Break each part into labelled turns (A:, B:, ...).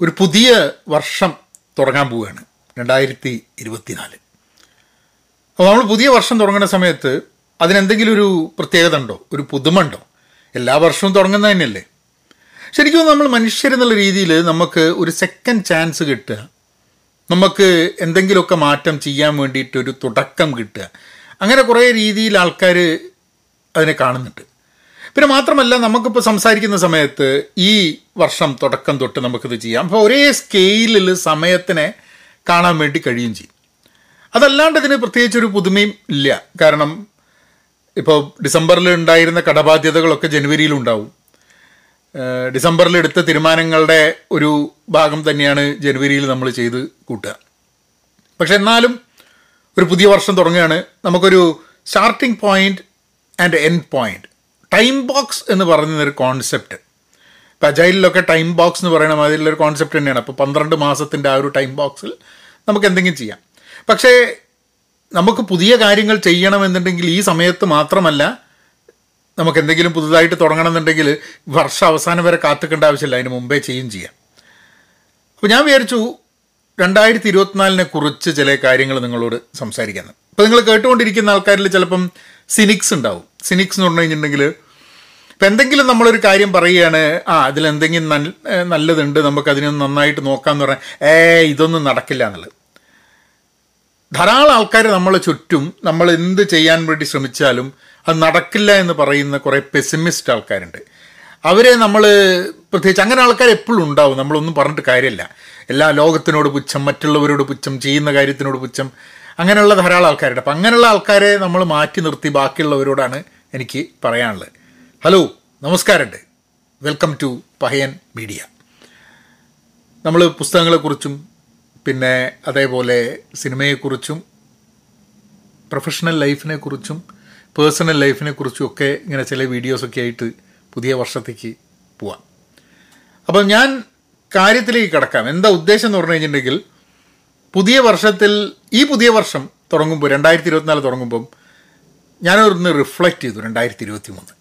A: ഒരു പുതിയ വർഷം തുടങ്ങാൻ പോവുകയാണ് രണ്ടായിരത്തി ഇരുപത്തിനാല്. അപ്പോൾ നമ്മൾ പുതിയ വർഷം തുടങ്ങുന്ന സമയത്ത് അതിനെന്തെങ്കിലും ഒരു പ്രത്യേകത ഉണ്ടോ? ഒരു പുതുമ ഉണ്ടോ? എല്ലാ വർഷവും തുടങ്ങുന്നത് തന്നെയല്ലേ? ശരിക്കും നമ്മൾ മനുഷ്യരെന്നുള്ള രീതിയിൽ നമുക്ക് ഒരു സെക്കൻഡ് ചാൻസ് കിട്ടുക നമുക്ക് എന്തെങ്കിലുമൊക്കെ മാറ്റം ചെയ്യാൻ വേണ്ടിയിട്ട് ഒരു തുടക്കം കിട്ടുക അങ്ങനെ കുറേ രീതിയിൽ ആൾക്കാർ അതിനെ കാണുന്നുണ്ട്. പിന്നെ മാത്രമല്ല നമുക്കിപ്പോൾ സംസാരിക്കുന്ന സമയത്ത് ഈ വർഷം തുടക്കം തൊട്ട് നമുക്കിത് ചെയ്യാം. അപ്പോൾ ഒരേ സ്കെയിലിൽ സമയത്തിനെ കാണാൻ വേണ്ടി കഴിയും ചെയ്യും. അതല്ലാണ്ട് ഇതിന് പ്രത്യേകിച്ചൊരു പുതുമയും ഇല്ല. കാരണം ഇപ്പോൾ ഡിസംബറിൽ ഉണ്ടായിരുന്ന കടബാധ്യതകളൊക്കെ ജനുവരിയിലുണ്ടാവും ഡിസംബറിൽ എടുത്ത തീരുമാനങ്ങളുടെ ഒരു ഭാഗം തന്നെയാണ് ജനുവരിയിൽ നമ്മൾ ചെയ്ത് കൂട്ടുക. പക്ഷെ എന്നാലും ഒരു പുതിയ വർഷം തുടങ്ങുകയാണ്. നമുക്കൊരു starting point and end point time box എന്ന് പറയുന്നൊരു കോൺസെപ്റ്റ് ഇപ്പം അജൈലിലൊക്കെ ടൈം ബോക്സ് എന്ന് പറയുന്ന മാതിരിയുള്ളൊരു കോൺസെപ്റ്റ് തന്നെയാണ്. അപ്പോൾ പന്ത്രണ്ട് മാസത്തിന്റെ ആ ഒരു ടൈം ബോക്സിൽ നമുക്ക് എന്തെങ്കിലും ചെയ്യാം. പക്ഷേ നമുക്ക് പുതിയ കാര്യങ്ങൾ ചെയ്യണമെന്നുണ്ടെങ്കിൽ ഈ സമയത്ത് മാത്രമല്ല നമുക്ക് എന്തെങ്കിലും പുതുതായിട്ട് തുടങ്ങണമെന്നുണ്ടെങ്കിൽ വർഷം അവസാനം വരെ കാത്തുക്കേണ്ട ആവശ്യമില്ല. അതിന് മുമ്പേ ചെയ്യും ചെയ്യാം. അപ്പോൾ ഞാൻ വിചാരിച്ചു രണ്ടായിരത്തി ഇരുപത്തിനാലിനെ കുറിച്ച് ചില കാര്യങ്ങൾ നിങ്ങളോട് സംസാരിക്കുന്നത് ഇപ്പോൾ നിങ്ങൾ കേട്ടുകൊണ്ടിരിക്കുന്ന ആൾക്കാരിൽ ചിലപ്പം സിനിക്സ് ഉണ്ടാവും. സിനിക്സ് എന്ന് പറഞ്ഞു കഴിഞ്ഞിട്ടുണ്ടെങ്കിൽ ഇപ്പം എന്തെങ്കിലും നമ്മളൊരു കാര്യം പറയുകയാണ് ആ അതിലെന്തെങ്കിലും നല്ല നല്ലതുണ്ട് നമുക്ക് അതിനൊന്ന് നന്നായിട്ട് നോക്കാമെന്ന് പറഞ്ഞാൽ ഏ ഇതൊന്നും നടക്കില്ല എന്നുള്ളത്. ധാരാളം ആൾക്കാർ നമ്മളെ ചുറ്റും നമ്മൾ എന്ത് ചെയ്യാൻ വേണ്ടി ശ്രമിച്ചാലും അത് നടക്കില്ല എന്ന് പറയുന്ന കുറേ പെസിമിസ്റ്റ് ആൾക്കാരുണ്ട്. അവരെ നമ്മൾ പ്രത്യേകിച്ച് അങ്ങനെ ആൾക്കാർ എപ്പോഴും ഉണ്ടാവും നമ്മളൊന്നും പറഞ്ഞിട്ട് കാര്യമില്ല. എല്ലാ ലോകത്തിനോട് പുച്ഛം മറ്റുള്ളവരോട് പുച്ഛം ചെയ്യുന്ന കാര്യത്തിനോട് പുച്ഛം അങ്ങനെയുള്ള ധാരാളം ആൾക്കാരുണ്ട്. അപ്പം അങ്ങനെയുള്ള ആൾക്കാരെ നമ്മൾ മാറ്റി നിർത്തി ബാക്കിയുള്ളവരോടാണ് എനിക്ക് പറയാനുള്ളത്. ഹലോ നമസ്കാരമുണ്ട്. Welcome to Pahayan media. നമ്മൾ പുസ്തകങ്ങളെക്കുറിച്ചും പിന്നെ അതേപോലെ സിനിമയെക്കുറിച്ചും പ്രൊഫഷണൽ ലൈഫിനെക്കുറിച്ചും പേഴ്സണൽ ലൈഫിനെ കുറിച്ചും ഒക്കെ ഇങ്ങനെ ചില വീഡിയോസൊക്കെ ആയിട്ട് പുതിയ വർഷത്തേക്ക് പോവാം. അപ്പം ഞാൻ കാര്യത്തിലേക്ക് കിടക്കാം. എന്താ ഉദ്ദേശം എന്ന് പറഞ്ഞു കഴിഞ്ഞിട്ടുണ്ടെങ്കിൽ പുതിയ വർഷത്തിൽ ഈ പുതിയ വർഷം തുടങ്ങുമ്പോൾ രണ്ടായിരത്തി ഇരുപത്തിനാല് തുടങ്ങുമ്പം ഞാനൊന്ന് റിഫ്ലക്റ്റ് ചെയ്തു രണ്ടായിരത്തി ഇരുപത്തി മൂന്ന്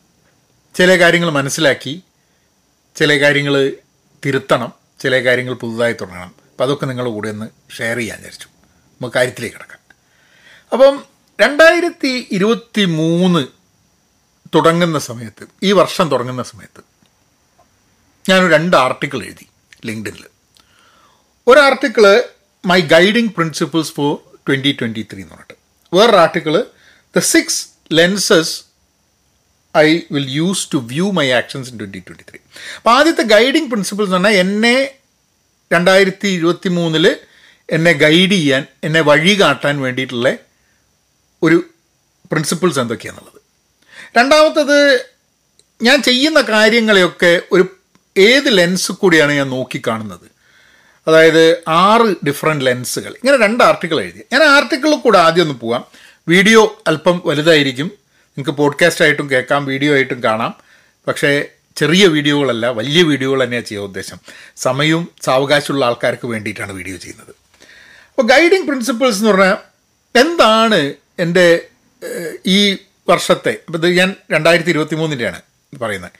A: ചില കാര്യങ്ങൾ മനസ്സിലാക്കി ചില കാര്യങ്ങൾ തിരുത്തണം ചില കാര്യങ്ങൾ പുതുതായി തുടങ്ങണം. അപ്പം അതൊക്കെ നിങ്ങളുടെ കൂടെ ഒന്ന് ഷെയർ ചെയ്യാൻ വിചാരിച്ചു. നമുക്ക് കാര്യത്തിലേക്ക് കിടക്കാം. അപ്പം രണ്ടായിരത്തി ഇരുപത്തി മൂന്ന് തുടങ്ങുന്ന സമയത്ത് ഈ വർഷം തുടങ്ങുന്ന സമയത്ത് ഞാൻ രണ്ട് ആർട്ടിക്കിൾ എഴുതി ലിങ്ക്ഡിനിൽ ഒരു article my guiding principles for twenty twenty three എന്ന് പറഞ്ഞിട്ട്. വേറൊരു article the six lenses I will use to view my actions in twenty twenty three അപ്പോൾ ആദ്യത്തെ ഗൈഡിങ് പ്രിൻസിപ്പിൾസ് എന്ന് പറഞ്ഞാൽ എന്നെ രണ്ടായിരത്തി ഇരുപത്തി മൂന്നിൽ എന്നെ ഗൈഡ് ചെയ്യാൻ എന്നെ വഴി കാട്ടാൻ വേണ്ടിയിട്ടുള്ള ഒരു പ്രിൻസിപ്പിൾസ് എന്തൊക്കെയാണെന്നുള്ളത് രണ്ടാമത്തത് ഞാൻ ചെയ്യുന്ന കാര്യങ്ങളെയൊക്കെ ഒരു ഏത് ലെൻസ് കൂടിയാണ് ഞാൻ നോക്കിക്കാണുന്നത് അതായത് ആറ് ഡിഫറെന്റ് ലെൻസുകൾ ഇങ്ങനെ രണ്ട് ആർട്ടിക്കിൾ എഴുതി. ഞാൻ ആർട്ടിക്കിളിൽ കൂടെ ആദ്യം ഒന്ന് പോവാം. വീഡിയോ അല്പം വലുതായിരിക്കും. നിങ്ങൾക്ക് പോഡ്കാസ്റ്റ് ആയിട്ടും കേൾക്കാം വീഡിയോ ആയിട്ടും കാണാം. പക്ഷേ ചെറിയ വീഡിയോകളല്ല വലിയ വീഡിയോകൾ തന്നെയാണ് ചെയ്യാൻ ഉദ്ദേശം. സമയവും സാവകാശമുള്ള ആൾക്കാർക്ക് വേണ്ടിയിട്ടാണ് വീഡിയോ ചെയ്യുന്നത്. അപ്പോൾ ഗൈഡിങ് പ്രിൻസിപ്പിൾസ് എന്ന് പറഞ്ഞാൽ എന്താണ് എന്റെ ഈ വർഷത്തെ ഇത് ഞാൻ രണ്ടായിരത്തി ഇരുപത്തി മൂന്നിന്റെയാണ് പറയുന്നത്.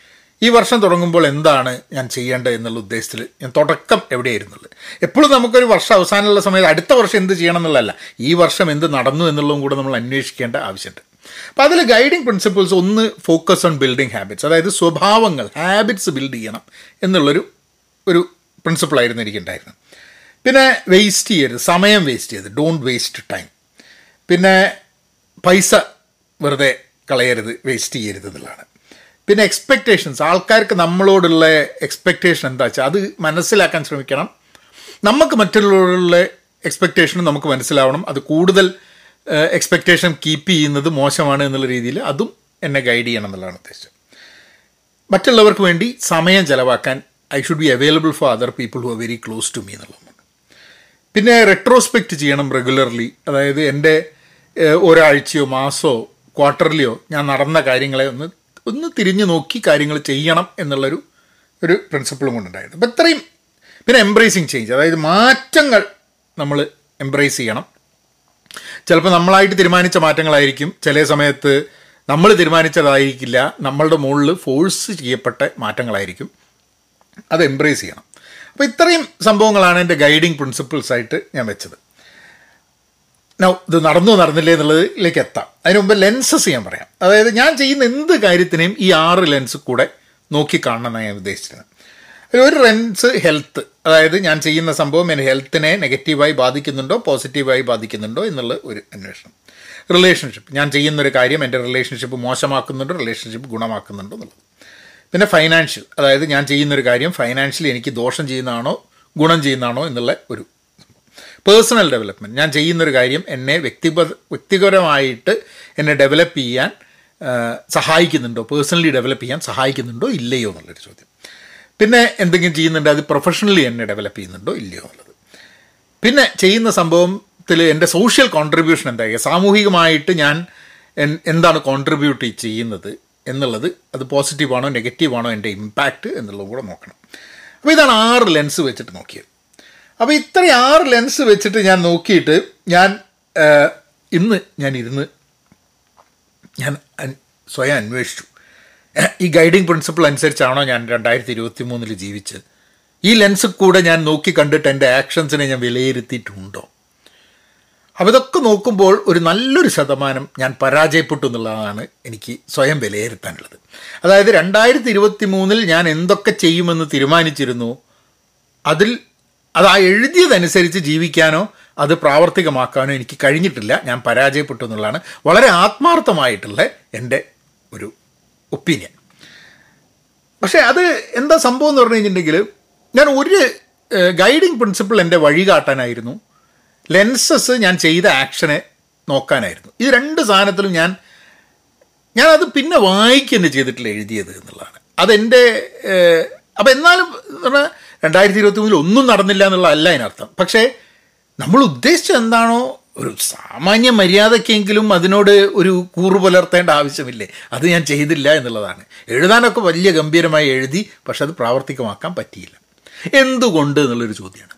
A: ഈ വർഷം തുടങ്ങുമ്പോൾ എന്താണ് ഞാൻ ചെയ്യേണ്ടത് എന്നുള്ള ഉദ്ദേശത്തിൽ ഞാൻ തുടക്കം എവിടെയായിരുന്നുള്ളത്? എപ്പോഴും നമുക്കൊരു വർഷം അവസാനമുള്ള സമയത്ത് അടുത്ത വർഷം എന്ത് ചെയ്യണം എന്നുള്ളതല്ല. ഈ വർഷം എന്ത് നടന്നു എന്നുള്ളതും കൂടെ നമ്മൾ അന്വേഷിക്കേണ്ട ആവശ്യമുണ്ട്. അപ്പോൾ അതിൽ ഗൈഡിങ് പ്രിൻസിപ്പിൾസ് ഒന്ന് ഫോക്കസ് ഓൺ ബിൽഡിംഗ് ഹാബിറ്റ്സ് അതായത് സ്വഭാവങ്ങൾ ഹാബിറ്റ്സ് ബിൽഡ് ചെയ്യണം എന്നുള്ളൊരു ഒരു പ്രിൻസിപ്പിളായിരുന്നു എനിക്കുണ്ടായിരുന്നത്. പിന്നെ വേസ്റ്റ് ചെയ്യരുത് സമയം വേസ്റ്റ് ചെയ്യരുത് ഡോണ്ട് വേസ്റ്റ് ടൈം പിന്നെ പൈസ വെറുതെ കളയരുത് വേസ്റ്റ് ചെയ്യരുത് എന്നുള്ളതാണ്. പിന്നെ എക്സ്പെക്റ്റേഷൻസ് ആൾക്കാർക്ക് നമ്മളോടുള്ള എക്സ്പെക്റ്റേഷൻ എന്താ വെച്ചാൽ അത് മനസ്സിലാക്കാൻ ശ്രമിക്കണം. നമുക്ക് മറ്റുള്ളവരുള്ള എക്സ്പെക്റ്റേഷനും നമുക്ക് മനസ്സിലാവണം. അത് കൂടുതൽ എക്സ്പെക്റ്റേഷൻ കീപ്പ് ചെയ്യുന്നത് മോശമാണ് എന്നുള്ള രീതിയിൽ അതും എന്നെ ഗൈഡ് ചെയ്യണം എന്നുള്ളതാണ് ഉദ്ദേശം മറ്റുള്ളവർക്ക് വേണ്ടി സമയം ചിലവാക്കാൻ I should be available for other people who are very close to me എന്നുള്ളതാണ്. പിന്നെ റെട്രോസ്പെക്റ്റ് ചെയ്യണം റെഗുലർലി അതായത് എന്റെ ഒരാഴ്ചയോ മാസമോ ക്വാർട്ടർലിയോ ഞാൻ നടന്ന കാര്യങ്ങളെ ഒന്ന് ഒന്ന് തിരിഞ്ഞു നോക്കി കാര്യങ്ങൾ ചെയ്യണം എന്നുള്ളൊരു ഒരു പ്രിൻസിപ്പിളും കൊണ്ടുണ്ടായിരുന്നു. അപ്പം ഇത്രയും പിന്നെ എംബ്രേസിങ് ചേഞ്ച് അതായത് മാറ്റങ്ങൾ നമ്മൾ എംബ്രേസ് ചെയ്യണം. ചിലപ്പോൾ നമ്മളായിട്ട് തീരുമാനിച്ച മാറ്റങ്ങളായിരിക്കും. ചില സമയത്ത് നമ്മൾ തീരുമാനിച്ചതായിരിക്കില്ല. നമ്മളുടെ മുകളിൽ ഫോഴ്സ് ചെയ്യപ്പെട്ട മാറ്റങ്ങളായിരിക്കും. അത് എംബ്രേസ് ചെയ്യണം. അപ്പോൾ ഇത്രയും സംഭവങ്ങളാണ് എന്റെ ഗൈഡിങ് പ്രിൻസിപ്പിൾസ് ആയിട്ട് ഞാൻ വെച്ചത്. നൗ ഇത് നടന്നു നടന്നില്ലേ എന്നുള്ളതിലേക്ക് എത്താം. അതിന് മുമ്പ് ലെൻസസ് ഞാൻ പറയാം. അതായത് ഞാൻ ചെയ്യുന്ന എന്ത് കാര്യത്തിനെയും ഈ ആറ് ലെൻസ് കൂടെ നോക്കി ഞാൻ ഉദ്ദേശിച്ചിരുന്നത്. ഒരു ലെൻസ് ഹെൽത്ത് അതായത് ഞാൻ ചെയ്യുന്ന സംഭവം എന്റെ ഹെൽത്തിനെ നെഗറ്റീവായി ബാധിക്കുന്നുണ്ടോ പോസിറ്റീവായി ബാധിക്കുന്നുണ്ടോ എന്നുള്ള ഒരു അന്വേഷണം. റിലേഷൻഷിപ്പ് ഞാൻ ചെയ്യുന്നൊരു കാര്യം എന്റെ റിലേഷൻഷിപ്പ് മോശമാക്കുന്നുണ്ടോ റിലേഷൻഷിപ്പ് ഗുണമാക്കുന്നുണ്ടോ എന്നുള്ളത്. പിന്നെ ഫൈനാൻഷ്യൽ അതായത് ഞാൻ ചെയ്യുന്നൊരു കാര്യം ഫൈനാൻഷ്യലി എനിക്ക് ദോഷം ചെയ്യുന്നതാണോ ഗുണം ചെയ്യുന്നതാണോ എന്നുള്ള ഒരു പേഴ്സണൽ ഡെവലപ്മെന്റ് ഞാൻ ചെയ്യുന്നൊരു കാര്യം എന്നെ വ്യക്തിപ വ്യക്തിപരമായിട്ട് എന്നെ ഡെവലപ്പ് ചെയ്യാൻ സഹായിക്കുന്നുണ്ടോ? പേഴ്സണലി ഡെവലപ്പ് ചെയ്യാൻ സഹായിക്കുന്നുണ്ടോ? ഇല്ലയോ എന്നുള്ളൊരു ചോദ്യം. പിന്നെ എന്തെങ്കിലും ചെയ്യുന്നുണ്ട് അത് പ്രൊഫഷണലി എന്നെ ഡെവലപ്പ് ചെയ്യുന്നുണ്ടോ? ഇല്ലയോ എന്നുള്ളത്. പിന്നെ ചെയ്യുന്ന സംഭവത്തിൽ എന്റെ സോഷ്യൽ കോൺട്രിബ്യൂഷൻ എന്തായിരിക്കും സാമൂഹികമായിട്ട് ഞാൻ എന്താണ് കോൺട്രിബ്യൂട്ട് ചെയ്യുന്നത് എന്നുള്ളത് അത് പോസിറ്റീവാണോ നെഗറ്റീവാണോ എന്റെ ഇമ്പാക്റ്റ് എന്നുള്ളത് കൂടെ നോക്കണം. അപ്പോൾ ഇതാണ് ആറ് ലെൻസ് വെച്ചിട്ട് നോക്കിയത്. അപ്പോൾ ഇത്രയും ആറ് ലെൻസ് വെച്ചിട്ട് ഞാൻ നോക്കിയിട്ട് ഞാൻ ഇന്ന് ഞാൻ ഇരുന്ന് ഞാൻ സ്വയം അന്വേഷിച്ചു. ഈ ഗൈഡിങ് പ്രിൻസിപ്പിൾ അനുസരിച്ചാണോ ഞാൻ രണ്ടായിരത്തി ഇരുപത്തി മൂന്നിൽ ജീവിച്ചത്? ഈ ലെൻസ് കൂടെ ഞാൻ നോക്കി കണ്ടിട്ട് എന്റെ ആക്ഷൻസിനെ ഞാൻ വിലയിരുത്തിയിട്ടുണ്ടോ? അപ്പോൾ ഇതൊക്കെ നോക്കുമ്പോൾ ഒരു നല്ലൊരു ശതമാനം ഞാൻ പരാജയപ്പെട്ടു എന്നുള്ളതാണ് എനിക്ക് സ്വയം വിലയിരുത്താനുള്ളത്. അതായത് രണ്ടായിരത്തി ഇരുപത്തി മൂന്നിൽ ഞാൻ എന്തൊക്കെ ചെയ്യുമെന്ന് തീരുമാനിച്ചിരുന്നു അതിൽ അത് ആ എഴുതിയതനുസരിച്ച് ജീവിക്കാനോ അത് പ്രാവർത്തികമാക്കാനോ എനിക്ക് കഴിഞ്ഞിട്ടില്ല. ഞാൻ പരാജയപ്പെട്ടു എന്നുള്ളതാണ് വളരെ ആത്മാർത്ഥമായിട്ടുള്ള എന്റെ ഒരു ഒപ്പീനിയൻ. പക്ഷേ അത് എന്താ സംഭവം എന്ന് പറഞ്ഞു കഴിഞ്ഞിട്ടുണ്ടെങ്കിൽ ഞാൻ ഒരു ഗൈഡിങ് പ്രിൻസിപ്പിൾ എന്റെ വഴി കാട്ടാനായിരുന്നു. ലെൻസസ് ഞാൻ ചെയ്ത ആക്ഷനെ നോക്കാനായിരുന്നു. ഈ രണ്ട് സാധനത്തിലും ഞാൻ ഞാനത് പിന്നെ വായിക്കുക തന്നെ ചെയ്തിട്ടില്ല എഴുതിയത് എന്നുള്ളതാണ്. അതെന്റെ അപ്പം എന്നാലും പറഞ്ഞാൽ രണ്ടായിരത്തി ഇരുപത്തി മൂന്നിൽ ഒന്നും നടന്നില്ല എന്നുള്ളതല്ല അതിനർത്ഥം. പക്ഷേ നമ്മൾ ഉദ്ദേശിച്ചത് എന്താണോ ഒരു സാമാന്യ മര്യാദയ്ക്കെങ്കിലും അതിനോട് ഒരു കൂറു പുലർത്തേണ്ട ആവശ്യമില്ലേ? അത് ഞാൻ ചെയ്തില്ല എന്നുള്ളതാണ്. എഴുതാനൊക്കെ വലിയ ഗംഭീരമായി എഴുതി പക്ഷെ അത് പ്രാവർത്തികമാക്കാൻ പറ്റിയില്ല. എന്തുകൊണ്ട് എന്നുള്ളൊരു ചോദ്യമാണ്.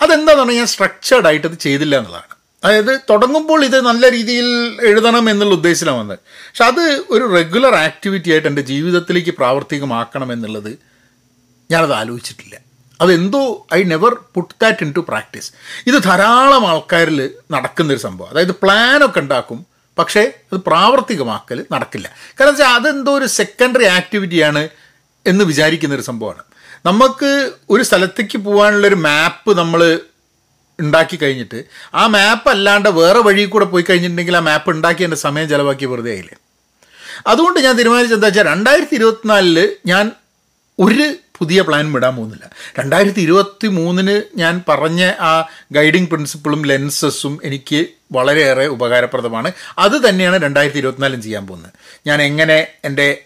A: അതെന്താണെന്ന് ഞാൻ സ്ട്രക്ചേർഡ് ആയിട്ട് അത് ചെയ്തില്ല എന്നുള്ളതാണ്. അതായത് തുടങ്ങുമ്പോൾ ഇത് നല്ല രീതിയിൽ എഴുതണം എന്നുള്ള ഉദ്ദേശത്തിലാണ് വന്നത്. പക്ഷെ അത് ഒരു റെഗുലർ ആക്ടിവിറ്റി ആയിട്ട് എന്റെ ജീവിതത്തിലേക്ക് പ്രാവർത്തികമാക്കണം എന്നുള്ളത് ഞാനത് ആലോചിച്ചിട്ടില്ല. അതെന്തോ I never put that into practice ഇത് ധാരാളം ആൾക്കാരിൽ നടക്കുന്നൊരു സംഭവം. അതായത് പ്ലാനൊക്കെ ഉണ്ടാക്കും പക്ഷേ അത് പ്രാവർത്തികമാക്കൽ നടക്കില്ല. കാരണം വെച്ചാൽ അതെന്തോ ഒരു സെക്കൻഡറി ആക്ടിവിറ്റിയാണ് എന്ന് വിചാരിക്കുന്നൊരു സംഭവമാണ്. നമുക്ക് ഒരു സ്ഥലത്തേക്ക് പോകാനുള്ളൊരു മാപ്പ് നമ്മൾ ഉണ്ടാക്കി കഴിഞ്ഞിട്ട് ആ മാപ്പ് അല്ലാണ്ട് വേറെ വഴി കൂടെ പോയി കഴിഞ്ഞിട്ടുണ്ടെങ്കിൽ ആ മാപ്പ് ഉണ്ടാക്കി എന്റെ സമയം ചിലവാക്കി വെറുതെ ആയില്ലേ? അതുകൊണ്ട് ഞാൻ തീരുമാനിച്ചെന്താ വെച്ചാൽ രണ്ടായിരത്തി ഇരുപത്തിനാലിൽ ഞാൻ ഒരു പുതിയ പ്ലാൻ വിടാൻ പോകുന്നില്ല. രണ്ടായിരത്തി ഇരുപത്തി മൂന്നിന് ഞാൻ പറഞ്ഞ ആ ഗൈഡിങ് പ്രിൻസിപ്പിളും ലെൻസസും എനിക്ക് വളരെയേറെ ഉപകാരപ്രദമാണ്. അത് തന്നെയാണ് രണ്ടായിരത്തി ഇരുപത്തിനാലും ചെയ്യാൻ പോകുന്നത്. ഞാൻ എങ്ങനെ എന്റെ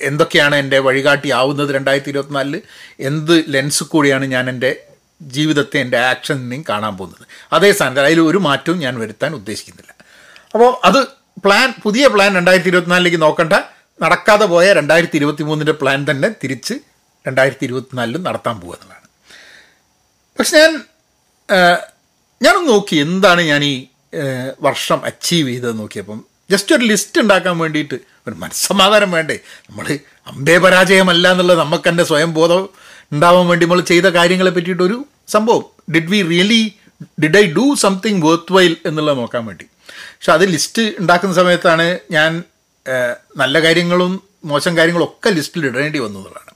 A: എന്തൊക്കെയാണ് എന്റെ വഴികാട്ടി ആവുന്നത് രണ്ടായിരത്തി ഇരുപത്തിനാലിൽ എന്ത് ലെൻസ് കൂടിയാണ് ഞാൻ എന്റെ ജീവിതത്തെ എന്റെ ആക്ഷനെയും കാണാൻ പോകുന്നത്? അതേ സ്ഥാനത്ത് അതിൽ ഒരു മാറ്റവും ഞാൻ വരുത്താൻ ഉദ്ദേശിക്കുന്നില്ല. അപ്പോൾ അത് പ്ലാൻ പുതിയ പ്ലാൻ രണ്ടായിരത്തി ഇരുപത്തിനാലിലേക്ക് നോക്കണ്ട. നടക്കാതെ പോയ രണ്ടായിരത്തി ഇരുപത്തി മൂന്നിന്റെ പ്ലാൻ തന്നെ തിരിച്ച് രണ്ടായിരത്തി ഇരുപത്തിനാലിലും നടത്താൻ പോകുക എന്നുള്ളതാണ്. പക്ഷെ ഞാൻ ഞാനൊന്ന് നോക്കി എന്താണ് ഞാൻ ഈ വർഷം അച്ചീവ് ചെയ്തത് നോക്കിയപ്പം ജസ്റ്റ് ഒരു ലിസ്റ്റ് ഉണ്ടാക്കാൻ വേണ്ടിയിട്ട് ഒരു മനസ്സമാധാനം വേണ്ടേ? നമ്മൾ അമ്പേ പരാജയമല്ല എന്നുള്ളത് നമുക്ക് തന്നെ സ്വയം ബോധം ഉണ്ടാവാൻ വേണ്ടി നമ്മൾ ചെയ്ത കാര്യങ്ങളെ പറ്റിയിട്ടൊരു സംഭവം. Did we really did I do something worthwhile എന്നുള്ളത് നോക്കാൻ വേണ്ടി. പക്ഷെ അത് ലിസ്റ്റ് ഉണ്ടാക്കുന്ന സമയത്താണ് ഞാൻ നല്ല കാര്യങ്ങളും മോശം കാര്യങ്ങളും ഒക്കെ ലിസ്റ്റിൽ ഇടേണ്ടി വന്നതാണ്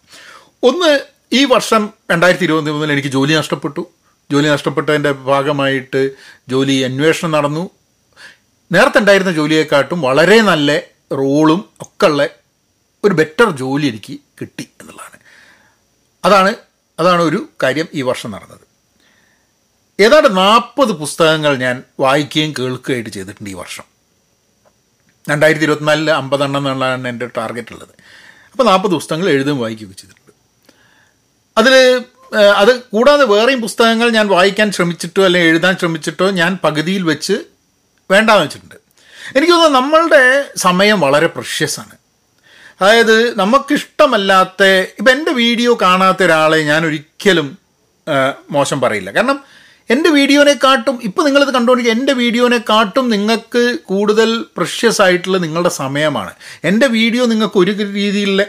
A: ഒന്ന് ഈ വർഷം രണ്ടായിരത്തി ഇരുപത്തി മൂന്നിൽ എനിക്ക് ജോലി നഷ്ടപ്പെട്ടു. ജോലി നഷ്ടപ്പെട്ടതിന്റെ ഭാഗമായിട്ട് ജോലി അന്വേഷണം നടന്നു. നേരത്തെ ഉണ്ടായിരുന്ന ജോലിയെക്കാട്ടും വളരെ നല്ല റോളും ഒക്കെ ഉള്ള ഒരു ബെറ്റർ ജോലി എനിക്ക് കിട്ടി എന്നുള്ളതാണ്. അതാണ് അതാണ് ഒരു കാര്യം ഈ വർഷം നടന്നത്. ഏതാണ്ട് നാൽപ്പത് പുസ്തകങ്ങൾ ഞാൻ വായിക്കുകയും കേൾക്കുകയായിട്ട് ചെയ്തിട്ടുണ്ട് ഈ വർഷം. രണ്ടായിരത്തി ഇരുപത്തിനാലിൽ അമ്പതെണ്ണം എന്നുള്ളതാണ് എന്റെ ടാർഗറ്റ് ഉള്ളത്. അപ്പോൾ നാൽപ്പത് പുസ്തകങ്ങൾ എഴുതും വായിക്കുകയും ചെയ്തിട്ടുണ്ട്. അതിൽ അത് കൂടാതെ വേറെയും പുസ്തകങ്ങൾ ഞാൻ വായിക്കാൻ ശ്രമിച്ചിട്ടോ അല്ലെങ്കിൽ എഴുതാൻ ശ്രമിച്ചിട്ടോ ഞാൻ പകുതിയിൽ വെച്ച് വേണ്ടാന്ന് വെച്ചിട്ടുണ്ട്. എനിക്ക് തോന്നുന്നു നമ്മളുടെ സമയം വളരെ പ്രഷ്യസാണ് അതായത് നമുക്കിഷ്ടമല്ലാത്ത ഇപ്പം എന്റെ വീഡിയോ കാണാത്ത ഒരാളെ ഞാൻ ഒരിക്കലും മോശം പറയില്ല. കാരണം എന്റെ വീഡിയോനെക്കാട്ടും ഇപ്പോൾ നിങ്ങളിത് കണ്ടുകൊണ്ടിരിക്കുക എന്റെ വീഡിയോനെക്കാട്ടും നിങ്ങൾക്ക് കൂടുതൽ പ്രഷ്യസ് ആയിട്ടുള്ള നിങ്ങളുടെ സമയമാണ്. എന്റെ വീഡിയോ നിങ്ങൾക്ക് ഒരു രീതിയിലുള്ള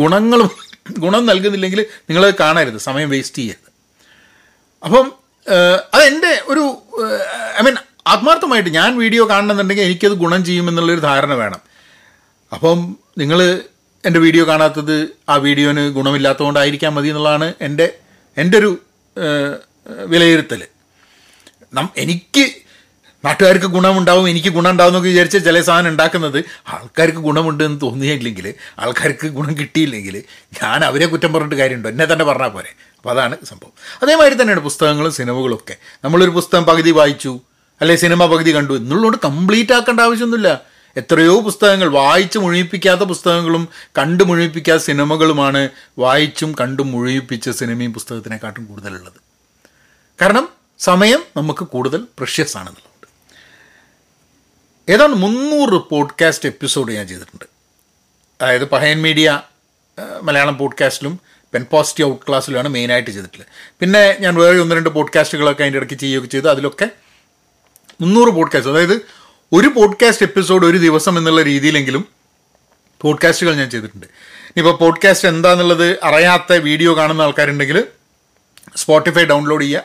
A: ഗുണങ്ങളും ഗുണം നൽകുന്നില്ലെങ്കിൽ നിങ്ങളത് കാണരുത് സമയം വേസ്റ്റ് ചെയ്യരുത്. അപ്പം അതെന്റെ ഒരു ഐ മീൻ ആത്മാർത്ഥമായിട്ട് ഞാൻ വീഡിയോ കാണണമെന്നുണ്ടെങ്കിൽ എനിക്കത് ഗുണം ചെയ്യുമെന്നുള്ളൊരു ധാരണ വേണം. അപ്പം നിങ്ങൾ എന്റെ വീഡിയോ കാണാത്തത് ആ വീഡിയോന് ഗുണമില്ലാത്തതുകൊണ്ടായിരിക്കാൻ മതി എന്നുള്ളതാണ് എന്റെ എന്റെ ഒരു വിലയിരുത്തൽ നം എനിക്ക് നാട്ടുകാർക്ക് ഗുണമുണ്ടാവും എനിക്ക് ഗുണം ഉണ്ടാവും എന്നൊക്കെ വിചാരിച്ച ചില സാധനം ഉണ്ടാക്കുന്നത് ആൾക്കാർക്ക് ഗുണമുണ്ട് എന്ന് തോന്നിയില്ലെങ്കിൽ ആൾക്കാർക്ക് ഗുണം കിട്ടിയില്ലെങ്കിൽ ഞാൻ അവരെ കുറ്റം പറഞ്ഞിട്ട് കാര്യമുണ്ടോ? എന്നെ തന്നെ പറഞ്ഞാൽ പോരെ. അപ്പോൾ അതാണ് സംഭവം. അതേമാതിരി തന്നെയാണ് പുസ്തകങ്ങളും സിനിമകളും ഒക്കെ നമ്മളൊരു പുസ്തകം പകുതി വായിച്ചു അല്ലെ സിനിമ പകുതി കണ്ടു എന്നുള്ളതുകൊണ്ട് കംപ്ലീറ്റ് ആക്കേണ്ട ആവശ്യമൊന്നുമില്ല. എത്രയോ പുസ്തകങ്ങൾ വായിച്ച് മുഴുവിപ്പിക്കാത്ത പുസ്തകങ്ങളും കണ്ട് മുഴുവിപ്പിക്കാത്ത സിനിമകളുമാണ് വായിച്ചും കണ്ടും മുഴുവിപ്പിച്ച സിനിമയും പുസ്തകത്തിനെക്കാട്ടും കൂടുതലുള്ളത്. കാരണം സമയം നമുക്ക് കൂടുതൽ പ്രഷ്യസ് ആണെന്നുള്ളത് ഏതാണ്ട് മുന്നൂറ് പോഡ്കാസ്റ്റ് എപ്പിസോഡ് ഞാൻ ചെയ്തിട്ടുണ്ട്. അതായത് പഹയൻ മീഡിയ മലയാളം പോഡ്കാസ്റ്റിലും പെൻ പോസിറ്റീവ് ഔട്ട് ക്ലാസ്സിലുമാണ് മെയിനായിട്ട് ചെയ്തിട്ടുള്ളത്. പിന്നെ ഞാൻ വേറെ ഒന്ന് രണ്ട് പോഡ്കാസ്റ്റുകളൊക്കെ അതിന്റെ ഇടയ്ക്ക് ചെയ്യുകയൊക്കെ ചെയ്തു. അതിലൊക്കെ മുന്നൂറ് പോഡ്കാസ്റ്റ് അതായത് ഒരു പോഡ്കാസ്റ്റ് എപ്പിസോഡ് ഒരു ദിവസം എന്നുള്ള രീതിയിലെങ്കിലും പോഡ്കാസ്റ്റുകൾ ഞാൻ ചെയ്തിട്ടുണ്ട്. ഇനിയിപ്പോൾ പോഡ്കാസ്റ്റ് എന്താണെന്നുള്ളത് അറിയാത്ത വീഡിയോ കാണുന്ന ആൾക്കാരുണ്ടെങ്കിൽ സ്പോട്ടിഫൈ ഡൗൺലോഡ് ചെയ്യുക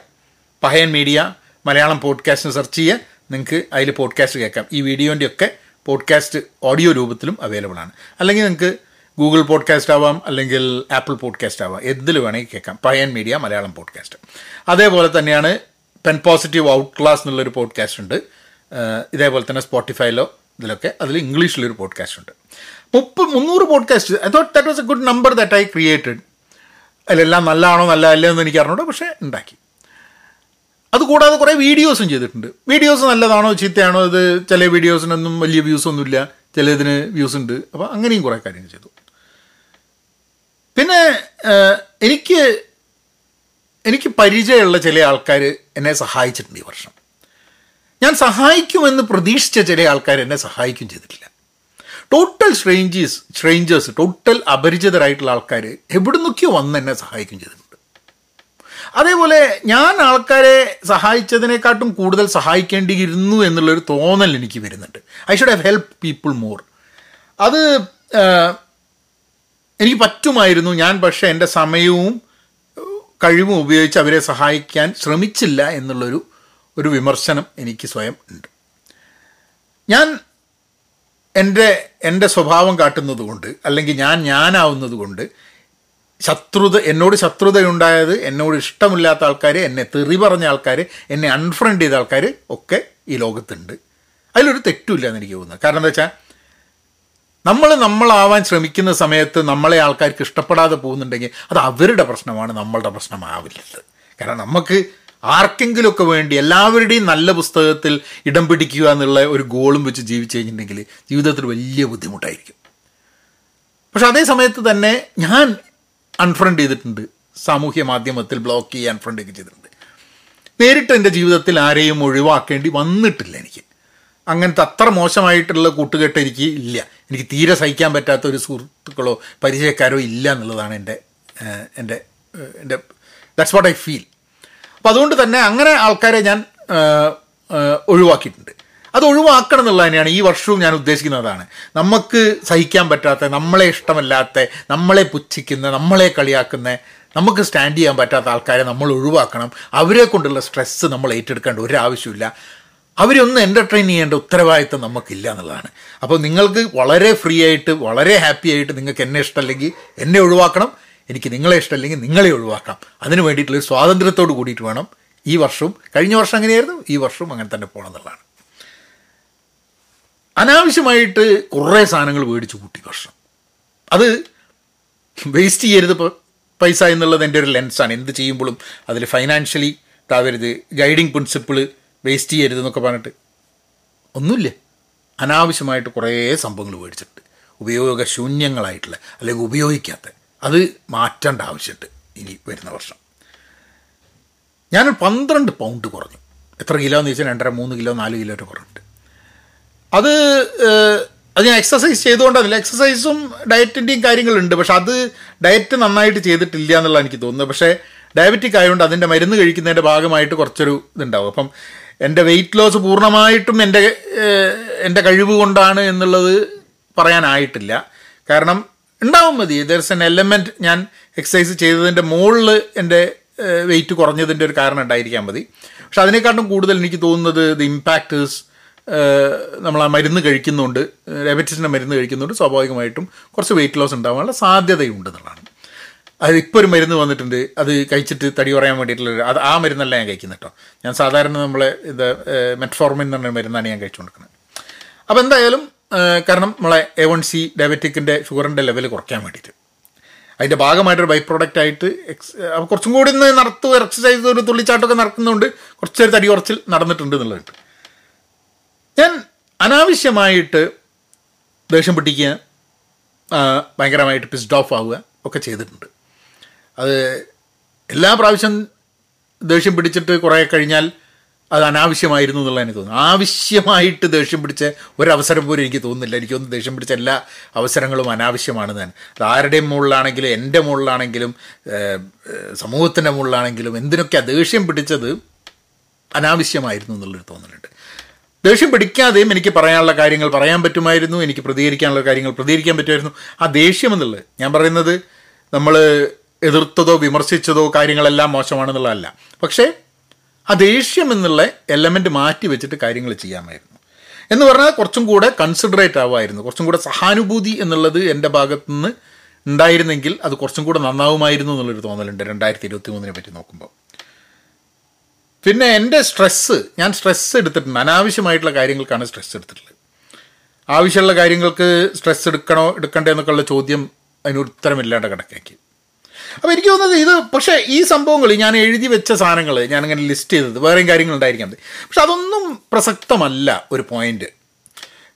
A: പഹയൻ മീഡിയ മലയാളം പോഡ്കാസ്റ്റിന് സെർച്ച് ചെയ്യുക നിങ്ങൾക്ക് അതിൽ പോഡ്കാസ്റ്റ് കേൾക്കാം. ഈ വീഡിയോന്റെ ഒക്കെ പോഡ്കാസ്റ്റ് ഓഡിയോ രൂപത്തിലും അവൈലബിൾ ആണ്. അല്ലെങ്കിൽ നിങ്ങൾക്ക് ഗൂഗിൾ പോഡ്കാസ്റ്റ് ആവാം അല്ലെങ്കിൽ ആപ്പിൾ പോഡ്കാസ്റ്റ് ആവാം. എന്തിൽ വേണമെങ്കിൽ കേൾക്കാം. പയൻ മീഡിയ മലയാളം പോഡ്കാസ്റ്റ് അതേപോലെ തന്നെയാണ് പെൻ പോസിറ്റീവ് ഔട്ട് ക്ലാസ് എന്നുള്ളൊരു പോഡ്കാസ്റ്റ് ഉണ്ട്. ഇതേപോലെ തന്നെ സ്പോട്ടിഫൈയിലോ ഇതിലൊക്കെ അതിൽ ഇംഗ്ലീഷിലൊരു പോഡ്കാസ്റ്റ് ഉണ്ട്. മുപ്പത് മുന്നൂറ് podcast I thought that was a good number that I created അതിലെല്ലാം നല്ലതാണോ നല്ല അല്ലെന്ന് എനിക്ക് അറിഞ്ഞൂടോ പക്ഷേ ഉണ്ടാക്കി. അതുകൂടാതെ കുറേ വീഡിയോസും ചെയ്തിട്ടുണ്ട്. വീഡിയോസ് നല്ലതാണോ ചീത്തയാണോ ഇത് ചില വീഡിയോസിനൊന്നും വലിയ വ്യൂസ് ഒന്നുമില്ല. ചിലതിന് വ്യൂസ് ഉണ്ട്. അപ്പോൾ അങ്ങനെയും കുറേ കാര്യങ്ങൾ ചെയ്തു. പിന്നെ എനിക്ക് എനിക്ക് പരിചയമുള്ള ചില ആൾക്കാർ എന്നെ സഹായിച്ചിട്ടുണ്ട് ഈ വർഷം. ഞാൻ സഹായിക്കുമെന്ന് പ്രതീക്ഷിച്ച ചില ആൾക്കാർ എന്നെ സഹായിക്കും ചെയ്തിട്ടില്ല. ടോട്ടൽ സ്ട്രേഞ്ചേഴ്സ് സ്ട്രേഞ്ചേഴ്സ് ടോട്ടൽ അപരിചിതരായിട്ടുള്ള ആൾക്കാർ എവിടുന്നൊക്കെയോ വന്ന് എന്നെ സഹായിക്കും ചെയ്തിട്ടുണ്ട്. അതേപോലെ ഞാൻ ആൾക്കാരെ സഹായിച്ചതിനെക്കാട്ടും കൂടുതൽ സഹായിക്കേണ്ടിയിരുന്നു എന്നുള്ളൊരു തോന്നൽ എനിക്ക് വരുന്നുണ്ട്. I should have help people more അത് എനിക്ക് പറ്റുമായിരുന്നു. ഞാൻ പക്ഷേ എന്റെ സമയവും കഴിവും ഉപയോഗിച്ച് അവരെ സഹായിക്കാൻ ശ്രമിച്ചില്ല എന്നുള്ളൊരു ഒരു വിമർശനം എനിക്ക് സ്വയം ഉണ്ട്. ഞാൻ എന്റെ എന്റെ സ്വഭാവം കാട്ടുന്നത് കൊണ്ട് അല്ലെങ്കിൽ ഞാൻ ഞാനാവുന്നത് കൊണ്ട് ശത്രുത എന്നോട് ശത്രുതയുണ്ടായത് എന്നോട് ഇഷ്ടമില്ലാത്ത ആൾക്കാർ എന്നെ തെറി പറഞ്ഞ ആൾക്കാർ എന്നെ അൺഫ്രണ്ട് ചെയ്ത ആൾക്കാർ ഒക്കെ ഈ ലോകത്തുണ്ട്. അതിലൊരു തെറ്റുമില്ല എന്ന് എനിക്ക് തോന്നുന്നത് കാരണം എന്താ വെച്ചാൽ നമ്മൾ നമ്മളാവാൻ ശ്രമിക്കുന്ന സമയത്ത് നമ്മളെ ആൾക്കാർക്ക് ഇഷ്ടപ്പെടാതെ പോകുന്നുണ്ടെങ്കിൽ അത് അവരുടെ പ്രശ്നമാണ് നമ്മളുടെ പ്രശ്നമാവില്ലത്. കാരണം നമുക്ക് ആർക്കെങ്കിലുമൊക്കെ വേണ്ടി എല്ലാവരുടെയും നല്ല പുസ്തകത്തിൽ ഇടം പിടിക്കുക എന്നുള്ള ഒരു ഗോളും വെച്ച് ജീവിച്ചു കഴിഞ്ഞിട്ടുണ്ടെങ്കിൽ ജീവിതത്തിൽ വലിയ ബുദ്ധിമുട്ടായിരിക്കും. പക്ഷെ അതേ സമയത്ത് തന്നെ ഞാൻ അൺഫ്രണ്ട് ചെയ്തിട്ടുണ്ട്. സാമൂഹ്യ മാധ്യമത്തിൽ ബ്ലോക്ക് ചെയ്യാൻ അൺഫ്രണ്ട് ഒക്കെ ചെയ്തിട്ടുണ്ട്. നേരിട്ട് എന്റെ ജീവിതത്തിൽ ആരെയും ഒഴിവാക്കേണ്ടി വന്നിട്ടില്ല എനിക്ക്. അങ്ങനത്തെ അത്ര മോശമായിട്ടുള്ള കൂട്ടുകെട്ട് എനിക്ക് ഇല്ല. എനിക്ക് തീരെ സഹിക്കാൻ പറ്റാത്ത ഒരു സുഹൃത്തുക്കളോ പരിചയക്കാരോ ഇല്ല എന്നുള്ളതാണ് എന്റെ എന്റെ എന്റെ ദാറ്റ്സ് വാട്ട് ഐ ഫീൽ അപ്പോൾ അതുകൊണ്ട് തന്നെ അങ്ങനെ ആൾക്കാരെ ഞാൻ ഒഴിവാക്കിയിട്ടുണ്ട്. അത് ഒഴിവാക്കണം എന്നുള്ളത് തന്നെയാണ് ഈ വർഷവും ഞാൻ ഉദ്ദേശിക്കുന്നത് ഉദ്ദേശിക്കുന്നതാണ് നമുക്ക് സഹിക്കാൻ പറ്റാത്ത നമ്മളെ ഇഷ്ടമല്ലാത്ത നമ്മളെ പുച്ഛിക്കുന്ന നമ്മളെ കളിയാക്കുന്ന നമുക്ക് സ്റ്റാൻഡ് ചെയ്യാൻ പറ്റാത്ത ആൾക്കാരെ നമ്മൾ ഒഴിവാക്കണം. അവരെ കൊണ്ടുള്ള സ്ട്രെസ്സ് നമ്മൾ ഏറ്റെടുക്കേണ്ട ഒരു ആവശ്യമില്ല അവരൊന്ന് എന്റർടൈൻ ചെയ്യേണ്ട ഉത്തരവാദിത്തം നമുക്കില്ല എന്നുള്ളതാണ്. അപ്പോൾ നിങ്ങൾക്ക് വളരെ ഫ്രീ ആയിട്ട് വളരെ ഹാപ്പി ആയിട്ട് നിങ്ങൾക്ക് എന്നെ ഇഷ്ടമല്ലെങ്കിൽ എന്നെ ഒഴിവാക്കണം. എനിക്ക് നിങ്ങളെ ഇഷ്ടമല്ലെങ്കിൽ നിങ്ങളെ ഒഴിവാക്കാം. അതിന് വേണ്ടിയിട്ടുള്ള ഒരു സ്വാതന്ത്ര്യത്തോട് കൂടിയിട്ട് വേണം ഈ വർഷവും. കഴിഞ്ഞ വർഷം അങ്ങനെയായിരുന്നു ഈ വർഷവും അങ്ങനെ തന്നെ പോകണം എന്നുള്ളതാണ്. അനാവശ്യമായിട്ട് കുറേ സാധനങ്ങൾ മേടിച്ചു കൂട്ടി വർഷം അത് വേസ്റ്റ് ചെയ്യരുത് പൈസ എന്നുള്ളത് എന്റെ ഒരു ലെൻസാണ് എന്ത് ചെയ്യുമ്പോഴും അതിൽ ഫൈനാൻഷ്യലി താവരുത് ഗൈഡിങ് പ്രിൻസിപ്പിൾ വേസ്റ്റ് ചെയ്യരുത് എന്നൊക്കെ പറഞ്ഞിട്ട് ഒന്നുമില്ല. അനാവശ്യമായിട്ട് കുറേ സംഭവങ്ങൾ മേടിച്ചിട്ടുണ്ട് ഉപയോഗശൂന്യങ്ങളായിട്ടുള്ള അല്ലെങ്കിൽ ഉപയോഗിക്കാത്ത. അത് മാറ്റേണ്ട ആവശ്യമുണ്ട് ഇനി വരുന്ന വർഷം. ഞാനൊരു പന്ത്രണ്ട് പൗണ്ട് കുറഞ്ഞു. എത്ര കിലോ എന്ന് ചോദിച്ചാൽ രണ്ടര മൂന്ന് കിലോ നാല് കിലോ കുറഞ്ഞിട്ട് അത് അത് ഞാൻ എക്സസൈസ് ചെയ്തുകൊണ്ടല്ല. എക്സസൈസും ഡയറ്റിന്റെയും കാര്യങ്ങളുണ്ട്. പക്ഷെ അത് ഡയറ്റ് നന്നായിട്ട് ചെയ്തിട്ടില്ല എന്നുള്ള എനിക്ക് തോന്നുന്നത്. പക്ഷേ ഡയബറ്റിക് ആയതുകൊണ്ട് അതിന്റെ മരുന്ന് കഴിക്കുന്നതിന്റെ ഭാഗമായിട്ട് കുറച്ചൊരു ഇതുണ്ടാവും. അപ്പം എന്റെ വെയിറ്റ് ലോസ് പൂർണമായിട്ടും എന്റെ എന്റെ കഴിവ് കൊണ്ടാണ് എന്നുള്ളത് പറയാനായിട്ടില്ല. കാരണം ഉണ്ടാവും മതി. ദർസ് എൻ എലമെന്റ് ഞാൻ എക്സസൈസ് ചെയ്തതിന്റെ മുകളിൽ എന്റെ വെയിറ്റ് കുറഞ്ഞതിന്റെ ഒരു കാരണം ഉണ്ടായിരിക്കാൻ മതി. പക്ഷെ അതിനെക്കാട്ടും കൂടുതൽ എനിക്ക് തോന്നുന്നത് ദി ഇമ്പാക്റ്റേഴ്സ് നമ്മൾ ആ മരുന്ന് കഴിക്കുന്നുണ്ട് ഡയബറ്റീസിന്റെ മരുന്ന് കഴിക്കുന്നുണ്ട് സ്വാഭാവികമായിട്ടും കുറച്ച് വെയിറ്റ് ലോസ് ഉണ്ടാകാനുള്ള സാധ്യതയുണ്ട് എന്നുള്ളതാണ്. അത് ഇപ്പോൾ ഒരു മരുന്ന് വന്നിട്ടുണ്ട് അത് കഴിച്ചിട്ട് തടി കുറയാൻ വേണ്ടിയിട്ടുള്ള അത് ആ മരുന്നല്ല ഞാൻ കഴിക്കുന്നത് കേട്ടോ. ഞാൻ സാധാരണ നമ്മളെ ഇത് മെറ്റ്ഫോർമിൻ എന്ന് പറഞ്ഞ മരുന്നാണ് ഞാൻ കഴിച്ചുകൊണ്ടിരിക്കുന്നത്. അപ്പോൾ എന്തായാലും കാരണം നമ്മളെ എ വൺ സി ഡയബറ്റിക്കിന്റെ ഷുഗറിന്റെ ലെവൽ കുറയ്ക്കാൻ വേണ്ടിയിട്ട്. അതിന്റെ ഭാഗമായിട്ടൊരു ബൈ പ്രോഡക്റ്റ് ആയിട്ട് എക്സ് കുറച്ചും കൂടി ഒന്ന് നടത്തു എക്സസൈസ് ഒരു തുള്ളിച്ചാട്ടമൊക്കെ നടക്കുന്നുണ്ട് കുറച്ചൊരു തടി കുറച്ചിൽ നടന്നിട്ടുണ്ട് എന്നുള്ളതുണ്ട് ഞാൻ അനാവശ്യമായിട്ട് ദേഷ്യം പിടിക്കുക ഭയങ്കരമായിട്ട് പിസ്ഡ് ഓഫ് ആവുക ഒക്കെ ചെയ്തിട്ടുണ്ട്. അത് എല്ലാ പ്രാവശ്യം ദേഷ്യം പിടിച്ചിട്ട് കുറേ കഴിഞ്ഞാൽ അത് അനാവശ്യമായിരുന്നു എന്നുള്ള എനിക്ക് തോന്നുന്നു. ആവശ്യമായിട്ട് ദേഷ്യം പിടിച്ച ഒരവസരം പോലും എനിക്ക് തോന്നുന്നില്ല. എനിക്ക് തോന്നുന്നു ദേഷ്യം പിടിച്ച എല്ലാ അവസരങ്ങളും അനാവശ്യമാണ് ഞാൻ. അത് ആരുടെയും മുകളിലാണെങ്കിലും എന്റെ മുകളിലാണെങ്കിലും സമൂഹത്തിന്റെ മുകളിലാണെങ്കിലും എന്തിനൊക്കെ ദേഷ്യം പിടിച്ചത് അനാവശ്യമായിരുന്നു എന്നുള്ളൊരു തോന്നലുണ്ട്. ദേഷ്യം പിടിക്കാതെയും എനിക്ക് പറയാനുള്ള കാര്യങ്ങൾ പറയാൻ പറ്റുമായിരുന്നു എനിക്ക് പ്രതികരിക്കാനുള്ള കാര്യങ്ങൾ പ്രതികരിക്കാൻ പറ്റുമായിരുന്നു. ആ ദേഷ്യം എന്നുള്ളത് ഞാൻ പറയുന്നത് നമ്മൾ എതിർത്തതോ വിമർശിച്ചതോ കാര്യങ്ങളെല്ലാം മോശമാണെന്നുള്ളതല്ല. പക്ഷേ ആ ദേഷ്യം എന്നുള്ള എലമെന്റ് മാറ്റി വെച്ചിട്ട് കാര്യങ്ങൾ ചെയ്യാമായിരുന്നു. എന്ന് പറഞ്ഞാൽ കുറച്ചും കൂടെ കൺസിഡറേറ്റ് ആവുമായിരുന്നു. കുറച്ചും കൂടെ സഹാനുഭൂതി എന്നുള്ളത് എന്റെ ഭാഗത്തുനിന്ന് ഉണ്ടായിരുന്നെങ്കിൽ അത് കുറച്ചും കൂടെ നന്നാവുമായിരുന്നു എന്നുള്ളൊരു തോന്നലുണ്ട് രണ്ടായിരത്തി ഇരുപത്തി മൂന്നിനെ പറ്റി നോക്കുമ്പോൾ. പിന്നെ എന്റെ സ്ട്രെസ്സ് ഞാൻ സ്ട്രെസ് എടുത്തിട്ടുണ്ട്. അനാവശ്യമായിട്ടുള്ള കാര്യങ്ങൾക്കാണ് സ്ട്രെസ് എടുത്തിട്ടുള്ളത്. ആവശ്യമുള്ള കാര്യങ്ങൾക്ക് സ്ട്രെസ് എടുക്കണോ എടുക്കണ്ടേ എന്നൊക്കെയുള്ള ചോദ്യം അതിന് ഉത്തരമില്ലാണ്ട് അപ്പോൾ എനിക്ക് തോന്നുന്നത് ഇത് പക്ഷേ ഈ സംഭവങ്ങൾ ഞാൻ എഴുതി വെച്ച സാധനങ്ങൾ ഞാനിങ്ങനെ ലിസ്റ്റ് ചെയ്തത് വേറെയും കാര്യങ്ങൾ ഉണ്ടായിരിക്കാം. പക്ഷെ അതൊന്നും പ്രസക്തമല്ല ഒരു പോയിന്റ്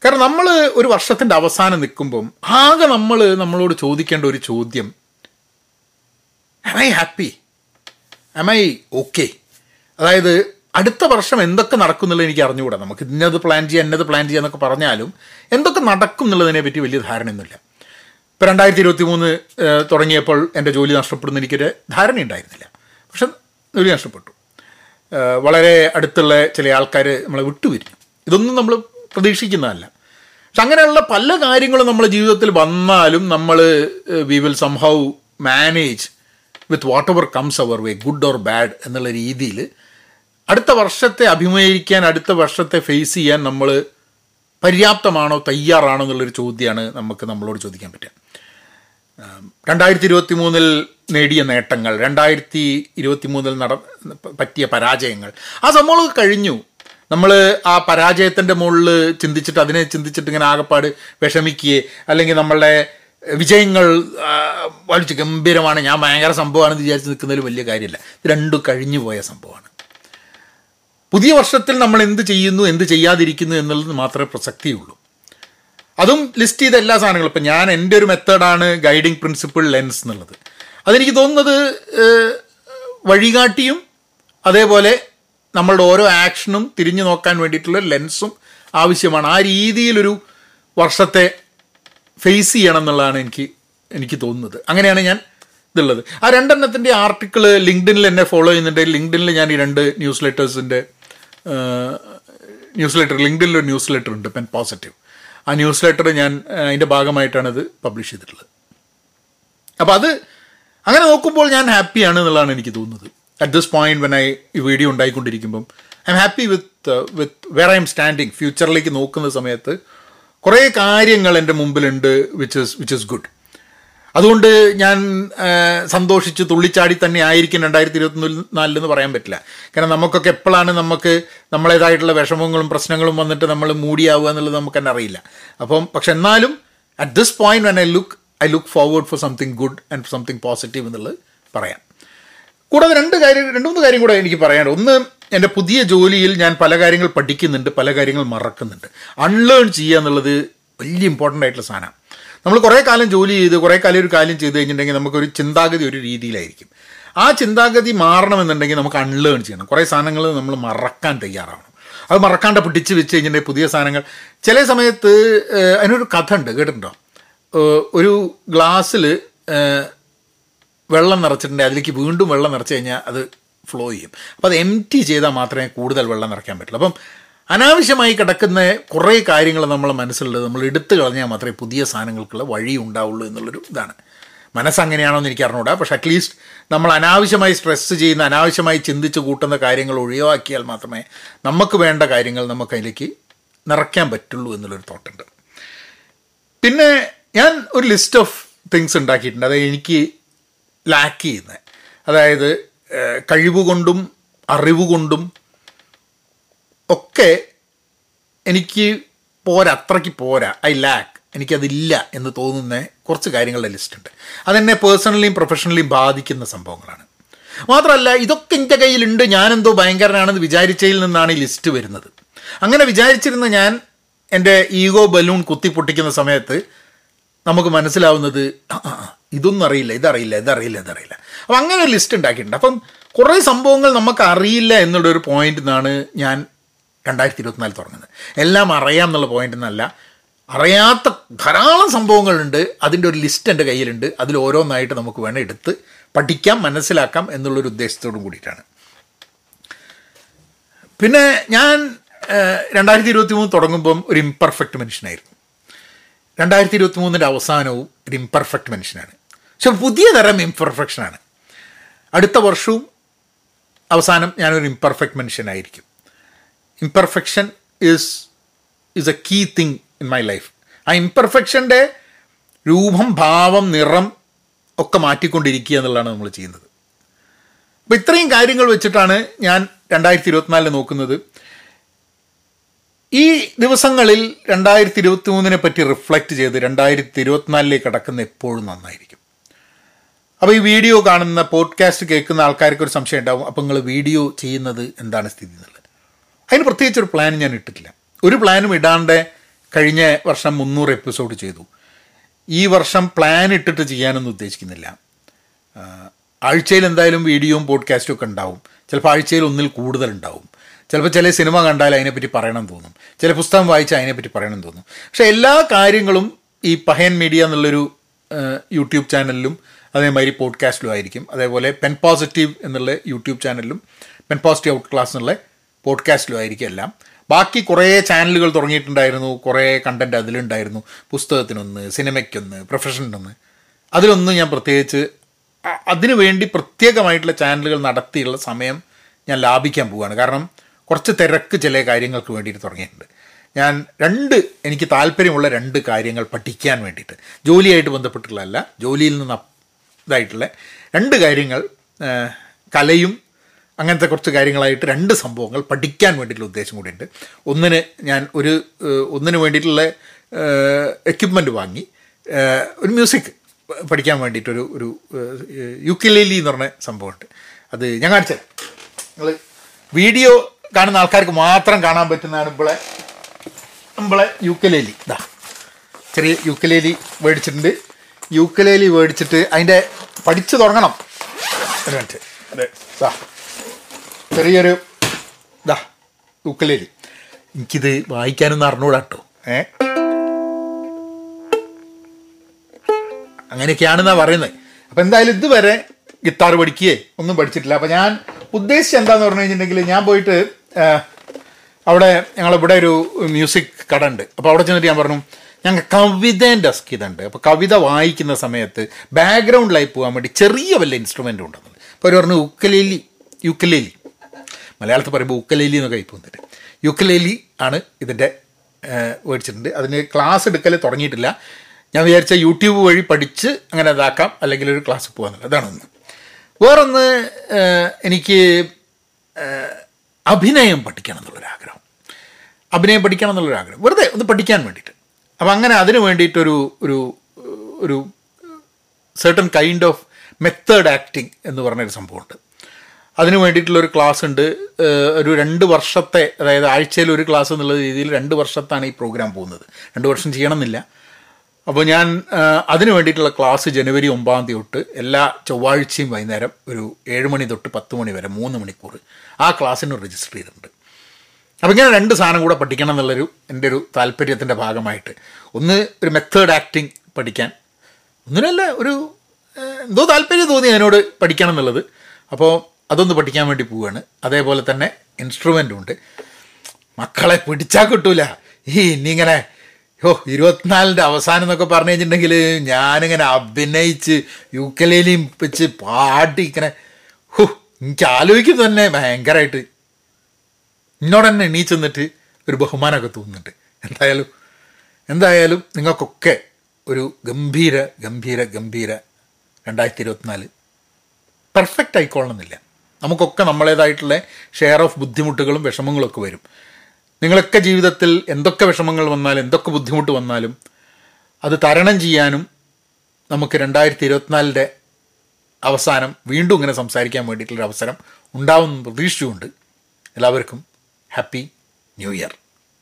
A: കാരണം നമ്മൾ ഒരു വർഷത്തിന്റെ അവസാനം നിൽക്കുമ്പം ആകെ നമ്മൾ നമ്മളോട് ചോദിക്കേണ്ട ഒരു ചോദ്യം am I happy am I okay അതായത് അടുത്ത വർഷം എന്തൊക്കെ നടക്കും എന്നുള്ളത് എനിക്ക് അറിഞ്ഞുകൂടാ. നമുക്ക് ഇന്നത് പ്ലാൻ ചെയ്യാം ഇന്നത് പ്ലാൻ ചെയ്യാം എന്നൊക്കെ പറഞ്ഞാലും എന്തൊക്കെ നടക്കും എന്നുള്ളതിനെ പറ്റി വലിയ ധാരണയൊന്നുമില്ല. ഇപ്പോൾ രണ്ടായിരത്തി ഇരുപത്തി മൂന്ന് തുടങ്ങിയപ്പോൾ എന്റെ ജോലി നഷ്ടപ്പെടുന്ന എനിക്കൊരു ധാരണയുണ്ടായിരുന്നില്ല. പക്ഷെ ജോലി നഷ്ടപ്പെട്ടു. വളരെ അടുത്തുള്ള ചില ആൾക്കാർ നമ്മളെ വിട്ടുപിരിഞ്ഞു. ഇതൊന്നും നമ്മൾ പ്രതീക്ഷിക്കുന്നതല്ല. പക്ഷെ അങ്ങനെയുള്ള പല കാര്യങ്ങളും നമ്മുടെ ജീവിതത്തിൽ വന്നാലും നമ്മൾ we will somehow manage with whatever comes our way good or bad എന്നുള്ള രീതിയിൽ അടുത്ത വർഷത്തെ അഭിമുഖീകരിക്കാൻ അടുത്ത വർഷത്തെ ഫേസ് ചെയ്യാൻ നമ്മൾ പര്യാപ്തമാണോ തയ്യാറാണോ എന്നുള്ളൊരു ചോദ്യമാണ് നമുക്ക് നമ്മളോട് ചോദിക്കാൻ പറ്റുക. രണ്ടായിരത്തി ഇരുപത്തി മൂന്നിൽ നേടിയ നേട്ടങ്ങൾ രണ്ടായിരത്തി ഇരുപത്തി മൂന്നിൽ നട പറ്റിയ പരാജയങ്ങൾ. ആ സംഭവം കഴിഞ്ഞു. നമ്മൾ ആ പരാജയത്തിന്റെ മുകളിൽ ചിന്തിച്ചിട്ട് അതിനെ ചിന്തിച്ചിട്ട് ഇങ്ങനെ ആകപ്പാട് വിഷമിക്കുകയെ അല്ലെങ്കിൽ നമ്മളുടെ വിജയങ്ങൾ വലിച്ച് ഗംഭീരമാണ് ഞാൻ ഭയങ്കര സംഭവമാണെന്ന് വിചാരിച്ച് നിൽക്കുന്നതിൽ വലിയ കാര്യമില്ല. ഇത് രണ്ടും കഴിഞ്ഞു പോയ സംഭവമാണ്. പുതിയ വർഷത്തിൽ നമ്മൾ എന്ത് ചെയ്യുന്നു എന്ത് ചെയ്യാതിരിക്കുന്നു എന്നുള്ളത് മാത്രമേ പ്രസക്തിയുള്ളൂ. അതും ലിസ്റ്റ് ചെയ്ത എല്ലാ സാധനങ്ങളും. ഇപ്പം ഞാൻ എന്റെ ഒരു മെത്തേഡാണ് ഗൈഡിങ് പ്രിൻസിപ്പിൾ ലെൻസ് എന്നുള്ളത്. അതെനിക്ക് തോന്നുന്നത് വഴികാട്ടിയും അതേപോലെ നമ്മളുടെ ഓരോ ആക്ഷനും തിരിഞ്ഞു നോക്കാൻ വേണ്ടിയിട്ടുള്ള ലെൻസും ആവശ്യമാണ്. ആ രീതിയിലൊരു വർഷത്തെ ഫേസ് ചെയ്യണം എന്നുള്ളതാണ് എനിക്ക് എനിക്ക് തോന്നുന്നത്. അങ്ങനെയാണ് ഞാൻ ഇതുള്ളത്. ആ രണ്ടെണ്ണത്തിന്റെ ആർട്ടിക്കിൾ ലിങ്ക്ഡിനിൽ എന്നെ ഫോളോ ചെയ്യുന്നുണ്ട്. ലിങ്ക്ഡിനിൽ ഞാൻ ഈ രണ്ട് ന്യൂസ് ലെറ്റേഴ്സിന്റെ ന്യൂസ് ലെറ്റർ ലിങ്ക്ഡിനിൽ ഒരു ന്യൂസ് ലെറ്റർ ഉണ്ട് പെൻ പോസിറ്റീവ്. ആ ന്യൂസ് ലെറ്റർ ഞാൻ അതിന്റെ ഭാഗമായിട്ടാണ് ഇത് പബ്ലിഷ് ചെയ്തിട്ടുള്ളത്. അപ്പോൾ അത് അങ്ങനെ നോക്കുമ്പോൾ ഞാൻ ഹാപ്പിയാണ് എന്നുള്ളതാണ് എനിക്ക് തോന്നുന്നത്. At this point when I ഈ video ഉണ്ടായിക്കൊണ്ടിരിക്കുമ്പം I am happy with with where I am standing ഫ്യൂച്ചറിലേക്ക് നോക്കുന്ന സമയത്ത് കുറേ കാര്യങ്ങൾ എന്റെ മുമ്പിലുണ്ട് which is which is good അതുകൊണ്ട് ഞാൻ സന്തോഷിച്ച് തുള്ളിച്ചാടി തന്നെ ആയിരിക്കും രണ്ടായിരത്തി ഇരുപത്തി നാലിലെന്ന് പറയാൻ പറ്റില്ല. കാരണം നമുക്കൊക്കെ എപ്പോഴാണ് നമുക്ക് നമ്മളേതായിട്ടുള്ള വിഷമങ്ങളും പ്രശ്നങ്ങളും വന്നിട്ട് നമ്മൾ മൂടിയാവുക എന്നുള്ളത് നമുക്ക് തന്നെ അറിയില്ല. അപ്പം പക്ഷെ എന്നാലും at this point when I look I look forward for something good and something positive എന്നുള്ളത് പറയാം. കൂടാതെ രണ്ട് കാര്യം രണ്ട് മൂന്ന് കാര്യം കൂടെ എനിക്ക് പറയാനുണ്ട്. ഒന്ന് എന്റെ പുതിയ ജോലിയിൽ ഞാൻ പല കാര്യങ്ങൾ പഠിക്കുന്നുണ്ട് പല കാര്യങ്ങൾ മറക്കുന്നുണ്ട്. അൺലേൺ ചെയ്യുക എന്നുള്ളത് വലിയ ഇമ്പോർട്ടന്റ് ആയിട്ടുള്ള സാധനമാണ്. നമ്മൾ കുറേ കാലം ജോലി ചെയ്ത് കുറേ കാലം ഒരു കാര്യം ചെയ്ത് കഴിഞ്ഞിട്ടുണ്ടെങ്കിൽ നമുക്കൊരു ചിന്താഗതി ഒരു രീതിയിലായിരിക്കും. ആ ചിന്താഗതി മാറണമെന്നുണ്ടെങ്കിൽ നമുക്ക് അൺലേൺ ചെയ്യണം. കുറേ സാധനങ്ങൾ നമ്മൾ മറക്കാൻ തയ്യാറാവണം. അത് മറക്കാണ്ട് പിടിച്ച് വെച്ച് കഴിഞ്ഞിട്ടുണ്ടെങ്കിൽ പുതിയ സാധനങ്ങൾ. ചില സമയത്ത് അതിനൊരു കഥ ഉണ്ട് കേട്ടിട്ടുണ്ടോ ഒരു ഗ്ലാസ്സിൽ വെള്ളം നിറച്ചിട്ടുണ്ടെങ്കിൽ അതിലേക്ക് വീണ്ടും വെള്ളം നിറച്ച് കഴിഞ്ഞാൽ അത് ഫ്ലോ ചെയ്യും. അപ്പോൾ അത് എം ടി ചെയ്താൽ മാത്രമേ കൂടുതൽ വെള്ളം നിറയ്ക്കാൻ പറ്റുള്ളൂ. അപ്പം അനാവശ്യമായി കിടക്കുന്ന കുറേ കാര്യങ്ങൾ നമ്മളെ മനസ്സിലുള്ളത്. നമ്മൾ എടുത്തു കളഞ്ഞാൽ മാത്രമേ പുതിയ സാധനങ്ങൾക്കുള്ള വഴി ഉണ്ടാവുള്ളൂ എന്നുള്ളൊരു ഇതാണ്. മനസ്സങ്ങനെയാണോ എന്ന് എനിക്ക് അറിഞ്ഞൂടാ പക്ഷേ അറ്റ്ലീസ്റ്റ് നമ്മൾ അനാവശ്യമായി സ്ട്രെസ് ചെയ്യുന്ന അനാവശ്യമായി ചിന്തിച്ച് കൂട്ടുന്ന കാര്യങ്ങൾ ഒഴിവാക്കിയാൽ മാത്രമേ നമുക്ക് വേണ്ട കാര്യങ്ങൾ നമുക്ക് അതിലേക്ക് നിറയ്ക്കാൻ പറ്റുള്ളൂ എന്നുള്ളൊരു തോട്ടുണ്ട് പിന്നെ ഞാൻ ഒരു ലിസ്റ്റ് ഓഫ് തിങ്സ് ഉണ്ടാക്കിയിട്ടുണ്ട്. അതായത് എനിക്ക് ലാക്ക് ചെയ്യുന്നത്. അതായത് കഴിവുകൊണ്ടും അറിവുകൊണ്ടും കൊണ്ടും ഒക്കെ എനിക്ക് പോരാ അത്രയ്ക്ക് പോരാ. ഐ ലാക്ക് എനിക്കതില്ല എന്ന് തോന്നുന്ന കുറച്ച് കാര്യങ്ങളുടെ ലിസ്റ്റ് ഉണ്ട്. അതെന്നെ പേഴ്സണലിയും പ്രൊഫഷണലിയും ബാധിക്കുന്ന സംഭവങ്ങളാണ്. മാത്രമല്ല ഇതൊക്കെ എന്റെ കയ്യിലുണ്ട്. ഞാനെന്തോ ഭയങ്കരനാണെന്ന് വിചാരിച്ചതിൽ നിന്നാണ് ഈ ലിസ്റ്റ് വരുന്നത്. അങ്ങനെ വിചാരിച്ചിരുന്ന ഞാൻ എന്റെ ഈഗോ ബലൂൺ കുത്തി പൊട്ടിക്കുന്ന സമയത്ത് നമുക്ക് മനസ്സിലാവുന്നത് ഇതൊന്നും അറിയില്ല ഇതറിയില്ല ഇതറിയില്ല ഇതറിയില്ല. അപ്പം അങ്ങനെ ഒരു ലിസ്റ്റ് ഉണ്ടാക്കിയിട്ടുണ്ട്. അപ്പം കുറേ സംഭവങ്ങൾ നമുക്ക് അറിയില്ല എന്നുള്ളൊരു ഞാൻ രണ്ടായിരത്തി ഇരുപത്തിനാല് തുടങ്ങുന്നത്. എല്ലാം അറിയാം എന്നുള്ള പോയിന്റ് എന്നല്ല. അറിയാത്ത ധാരാളം സംഭവങ്ങളുണ്ട്. അതിന്റെ ഒരു ലിസ്റ്റ് എന്റെ കയ്യിലുണ്ട്. അതിൽ ഓരോന്നായിട്ട് നമുക്ക് വേണം എടുത്ത് പഠിക്കാം മനസ്സിലാക്കാം എന്നുള്ളൊരു ഉദ്ദേശത്തോടും കൂടിയിട്ടാണ്. പിന്നെ ഞാൻ രണ്ടായിരത്തി ഇരുപത്തി മൂന്ന് തുടങ്ങുമ്പം ഒരു ഇംപെർഫെക്റ്റ് മനുഷ്യനായിരുന്നു. രണ്ടായിരത്തി ഇരുപത്തി മൂന്നിന്റെ അവസാനവും ഒരു ഇംപെർഫെക്റ്റ് മനുഷ്യനാണ്. പക്ഷെ പുതിയ തരം ഇംപെർഫെക്ഷനാണ് അടുത്ത വർഷവും അവസാനം ഞാനൊരു imperfect മനുഷ്യനായിരിക്കും. Imperfection is is a key thing in my life ആ ഇംപെർഫെക്ഷന്റെ രൂപം ഭാവം നിറം ഒക്കെ മാറ്റിക്കൊണ്ടിരിക്കുക എന്നുള്ളതാണ് നമ്മൾ ചെയ്യുന്നത്. അപ്പോൾ ഇത്രയും കാര്യങ്ങൾ വെച്ചിട്ടാണ് ഞാൻ രണ്ടായിരത്തി ഇരുപത്തിനാലിൽ നോക്കുന്നത്. ഈ ദിവസങ്ങളിൽ രണ്ടായിരത്തി ഇരുപത്തി മൂന്നിനെ പറ്റി റിഫ്ലക്റ്റ് ചെയ്ത് രണ്ടായിരത്തി ഇരുപത്തിനാലിലേക്ക് കടക്കുന്ന എപ്പോഴും നന്നായിരിക്കും. അപ്പോൾ ഈ വീഡിയോ കാണുന്ന പോഡ്കാസ്റ്റ് കേൾക്കുന്ന ആൾക്കാർക്ക് ഒരു സംശയം ഉണ്ടാവും. അപ്പോൾ നിങ്ങൾ വീഡിയോ ചെയ്യുന്നത് എന്താണ് സ്ഥിതി അതിന് പ്രത്യേകിച്ച് ഒരു പ്ലാൻ ഞാൻ ഇട്ടിട്ടില്ല. ഒരു പ്ലാനും ഇടാണ്ട് കഴിഞ്ഞ വർഷം മുന്നൂറ് എപ്പിസോഡ് ചെയ്തു. ഈ വർഷം പ്ലാൻ ഇട്ടിട്ട് ചെയ്യാനൊന്നും ഉദ്ദേശിക്കുന്നില്ല. ആഴ്ചയിൽ എന്തായാലും വീഡിയോയും പോഡ്കാസ്റ്റും ഒക്കെ ഉണ്ടാവും. ചിലപ്പോൾ ആഴ്ചയിൽ ഒന്നിൽ കൂടുതൽ ഉണ്ടാവും. ചിലപ്പോൾ ചില സിനിമ കണ്ടാൽ അതിനെപ്പറ്റി പറയണം തോന്നും. ചില പുസ്തകം വായിച്ചാൽ അതിനെപ്പറ്റി പറയണം തോന്നും. പക്ഷേ എല്ലാ കാര്യങ്ങളും ഈ പഹയൻ മീഡിയ എന്നുള്ളൊരു യൂട്യൂബ് ചാനലിലും അതേമാതിരി പോഡ്കാസ്റ്റിലും ആയിരിക്കും. അതേപോലെ പെൻ പോസിറ്റീവ് എന്നുള്ള യൂട്യൂബ് ചാനലിലും പെൻ പോസിറ്റീവ് ഔട്ട് ക്ലാസ് എന്നുള്ള പോഡ്കാസ്റ്റിലും ആയിരിക്കും എല്ലാം. ബാക്കി കുറേ ചാനലുകൾ തുടങ്ങിയിട്ടുണ്ടായിരുന്നു കുറേ കണ്ടന്റ് അതിലുണ്ടായിരുന്നു. പുസ്തകത്തിനൊന്ന് സിനിമയ്ക്കൊന്ന് പ്രൊഫഷനൊന്ന് അതിലൊന്നും ഞാൻ പ്രത്യേകിച്ച് അതിനു വേണ്ടി പ്രത്യേകമായിട്ടുള്ള ചാനലുകൾ നടത്തിയുള്ള സമയം ഞാൻ ലാഭിക്കാൻ പോവുകയാണ്. കാരണം കുറച്ച് തിരക്ക് ചില കാര്യങ്ങൾക്ക് വേണ്ടിയിട്ട് തുടങ്ങിയിട്ടുണ്ട്. ഞാൻ രണ്ട് എനിക്ക് താല്പര്യമുള്ള രണ്ട് കാര്യങ്ങൾ പഠിക്കാൻ വേണ്ടിയിട്ട് ജോലിയായിട്ട് ബന്ധപ്പെട്ടുള്ളതല്ല ജോലിയിൽ നിന്ന് ഇതായിട്ടുള്ള രണ്ട് കാര്യങ്ങൾ കലയും അങ്ങനത്തെ കുറച്ച് കാര്യങ്ങളായിട്ട് രണ്ട് സംഭവങ്ങൾ പഠിക്കാൻ വേണ്ടിയിട്ടുള്ള ഉദ്ദേശം കൂടിയുണ്ട്. ഒന്നിന് ഞാൻ ഒരു ഒന്നിന് വേണ്ടിയിട്ടുള്ള എക്യുപ്മെന്റ് വാങ്ങി ഒരു മ്യൂസിക് പഠിക്കാൻ വേണ്ടിയിട്ടൊരു ഒരു യുക്കിലേലി എന്ന് പറഞ്ഞ സംഭവമുണ്ട്. അത് ഞാൻ കാണിച്ചത് നിങ്ങൾ വീഡിയോ കാണുന്ന ആൾക്കാർക്ക് മാത്രം കാണാൻ പറ്റുന്നതാണ് ഇമ്പളെ നമ്മളെ യുക്കലേലി ഇതാ ചെറിയ യുക്കലേലി മേടിച്ചിട്ടുണ്ട്. യുക്കലേലി മേടിച്ചിട്ട് അതിന്റെ പഠിച്ചു തുടങ്ങണം. ഒരു മിനിറ്റ് അതെ. ചെറിയൊരു ഇതാ യൂക്കലേലി എനിക്കിത് വായിക്കാനൊന്നും അറിഞ്ഞൂടാ കേട്ടോ ഏ? അങ്ങനെയൊക്കെയാണെന്നാണ് പറയുന്നത് അപ്പം എന്തായാലും ഇതുവരെ ഗിത്താർ പഠിക്കുകയെ ഒന്നും പഠിച്ചിട്ടില്ല. അപ്പം ഞാൻ ഉദ്ദേശിച്ചത് എന്താന്ന് പറഞ്ഞു കഴിഞ്ഞിട്ടുണ്ടെങ്കിൽ ഞാൻ പോയിട്ട് അവിടെ ഞങ്ങളിവിടെ ഒരു മ്യൂസിക് കട ഉണ്ട്. അപ്പോൾ അവിടെ ചെന്നിട്ട് ഞാൻ പറഞ്ഞു ഞങ്ങൾ കവിതേന്റെ ഡെസ്ക് ഇതുണ്ട്. അപ്പോൾ കവിത വായിക്കുന്ന സമയത്ത് ബാക്ക്ഗ്രൗണ്ടിലായി പോകാൻ വേണ്ടി ചെറിയ വല്ല ഇൻസ്ട്രുമെന്റും ഉണ്ടെന്നുണ്ട് അപ്പോൾ അവർ പറഞ്ഞു ഉക്കലേലി യുക്കലേലി. മലയാളത്തിൽ പറയുമ്പോൾ ഉക്കലേലി എന്നൊക്കെ ഇപ്പോൾ വന്നിട്ട്. യുക്കലേലി ആണ് ഇതിന്റെ മേടിച്ചിട്ടുണ്ട് അതിന് ക്ലാസ് എടുക്കൽ തുടങ്ങിയിട്ടില്ല. ഞാൻ വിചാരിച്ച യൂട്യൂബ് വഴി പഠിച്ച് അങ്ങനെ ഇതാക്കാം. അല്ലെങ്കിൽ ഒരു ക്ലാസ് പോകാമെന്നുള്ളത് അതാണ് ഒന്ന്. വേറൊന്ന് എനിക്ക് അഭിനയം പഠിക്കണം എന്നുള്ളൊരാഗ്രഹം അഭിനയം പഠിക്കണം എന്നുള്ളൊരാഗ്രഹം വെറുതെ ഒന്ന് പഠിക്കാൻ വേണ്ടിയിട്ട്. അപ്പം അങ്ങനെ അതിന് വേണ്ടിയിട്ടൊരു ഒരു ഒരു certain kind of method acting എന്ന് പറഞ്ഞൊരു സംഭവമുണ്ട്. അതിന് വേണ്ടിയിട്ടുള്ളൊരു ക്ലാസ് ഉണ്ട്. ഒരു രണ്ട് വർഷത്തെ അതായത് ആഴ്ചയിൽ ഒരു ക്ലാസ് എന്നുള്ള രീതിയിൽ രണ്ട് വർഷത്താണ് ഈ പ്രോഗ്രാം പോകുന്നത്. രണ്ട് വർഷം ചെയ്യണമെന്നില്ല. അപ്പോൾ ഞാൻ അതിന് വേണ്ടിയിട്ടുള്ള ക്ലാസ് ജനുവരി ഒമ്പതാം തീയതി തൊട്ട് എല്ലാ ചൊവ്വാഴ്ചയും വൈകുന്നേരം ഒരു ഏഴ് മണി തൊട്ട് പത്ത് മണി വരെ മൂന്ന് മണിക്കൂർ ആ ക്ലാസ്സിന് രജിസ്റ്റർ ചെയ്തിട്ടുണ്ട്. അപ്പോൾ ഇങ്ങനെ രണ്ട് സാധനം കൂടെ പഠിക്കണം എന്നുള്ളൊരു എന്റെ ഒരു താല്പര്യത്തിന്റെ ഭാഗമായിട്ട്. ഒന്ന് ഒരു മെത്തേഡ് ആക്ടിങ് പഠിക്കാൻ. ഒന്നിനല്ല ഒരു എന്തോ താല്പര്യം തോന്നി അതിനോട് പഠിക്കണം എന്നുള്ളത്. അപ്പോൾ അതൊന്ന് പഠിക്കാൻ വേണ്ടി പോവുകയാണ് അതേപോലെ തന്നെ ഇൻസ്ട്രുമെന്റും ഉണ്ട്. മക്കളെ പിടിച്ചാൽ കിട്ടൂല. ഈ ഇനിയിങ്ങനെ ഓ ഇരുപത്തിനാലിന്റെ അവസാനം എന്നൊക്കെ പറഞ്ഞു കഴിഞ്ഞിട്ടുണ്ടെങ്കിൽ ഞാനിങ്ങനെ അഭിനയിച്ച് യുക്കലേലിയും വെച്ച് പാടി ഇങ്ങനെ ഹു എനിക്ക് ആലോചിക്കും തന്നെ ഭയങ്കരമായിട്ട് എന്നോട് തന്നെ എണീച്ച് നിന്നിട്ട് ഒരു ബഹുമാനമൊക്കെ തോന്നുന്നുണ്ട്. എന്തായാലും എന്തായാലും നിങ്ങൾക്കൊക്കെ ഒരു ഗംഭീര ഗംഭീര ഗംഭീര രണ്ടായിരത്തി ഇരുപത്തിനാല്. പെർഫെക്റ്റ് ആയിക്കൊള്ളണമെന്നില്ല. നമുക്കൊക്കെ നമ്മളേതായിട്ടുള്ള ഷെയർ ഓഫ് ബുദ്ധിമുട്ടുകളും വിഷമങ്ങളും ഒക്കെ വരും. നിങ്ങളൊക്കെ ജീവിതത്തിൽ എന്തൊക്കെ വിഷമങ്ങൾ വന്നാലും എന്തൊക്കെ ബുദ്ധിമുട്ട് വന്നാലും അത് തരണം ചെയ്യാനും നമുക്ക് രണ്ടായിരത്തി ഇരുപത്തിനാലിന്റെ അവസാനം വീണ്ടും ഇങ്ങനെ സംസാരിക്കാൻ വേണ്ടിയിട്ടുള്ളൊരു അവസരം ഉണ്ടാവുമെന്ന് പ്രതീക്ഷിച്ചുകൊണ്ട് എല്ലാവർക്കും ഹാപ്പി ന്യൂ ഇയർ.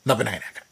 A: എന്നാൽ പിന്നെ അങ്ങനെയാക്കാം.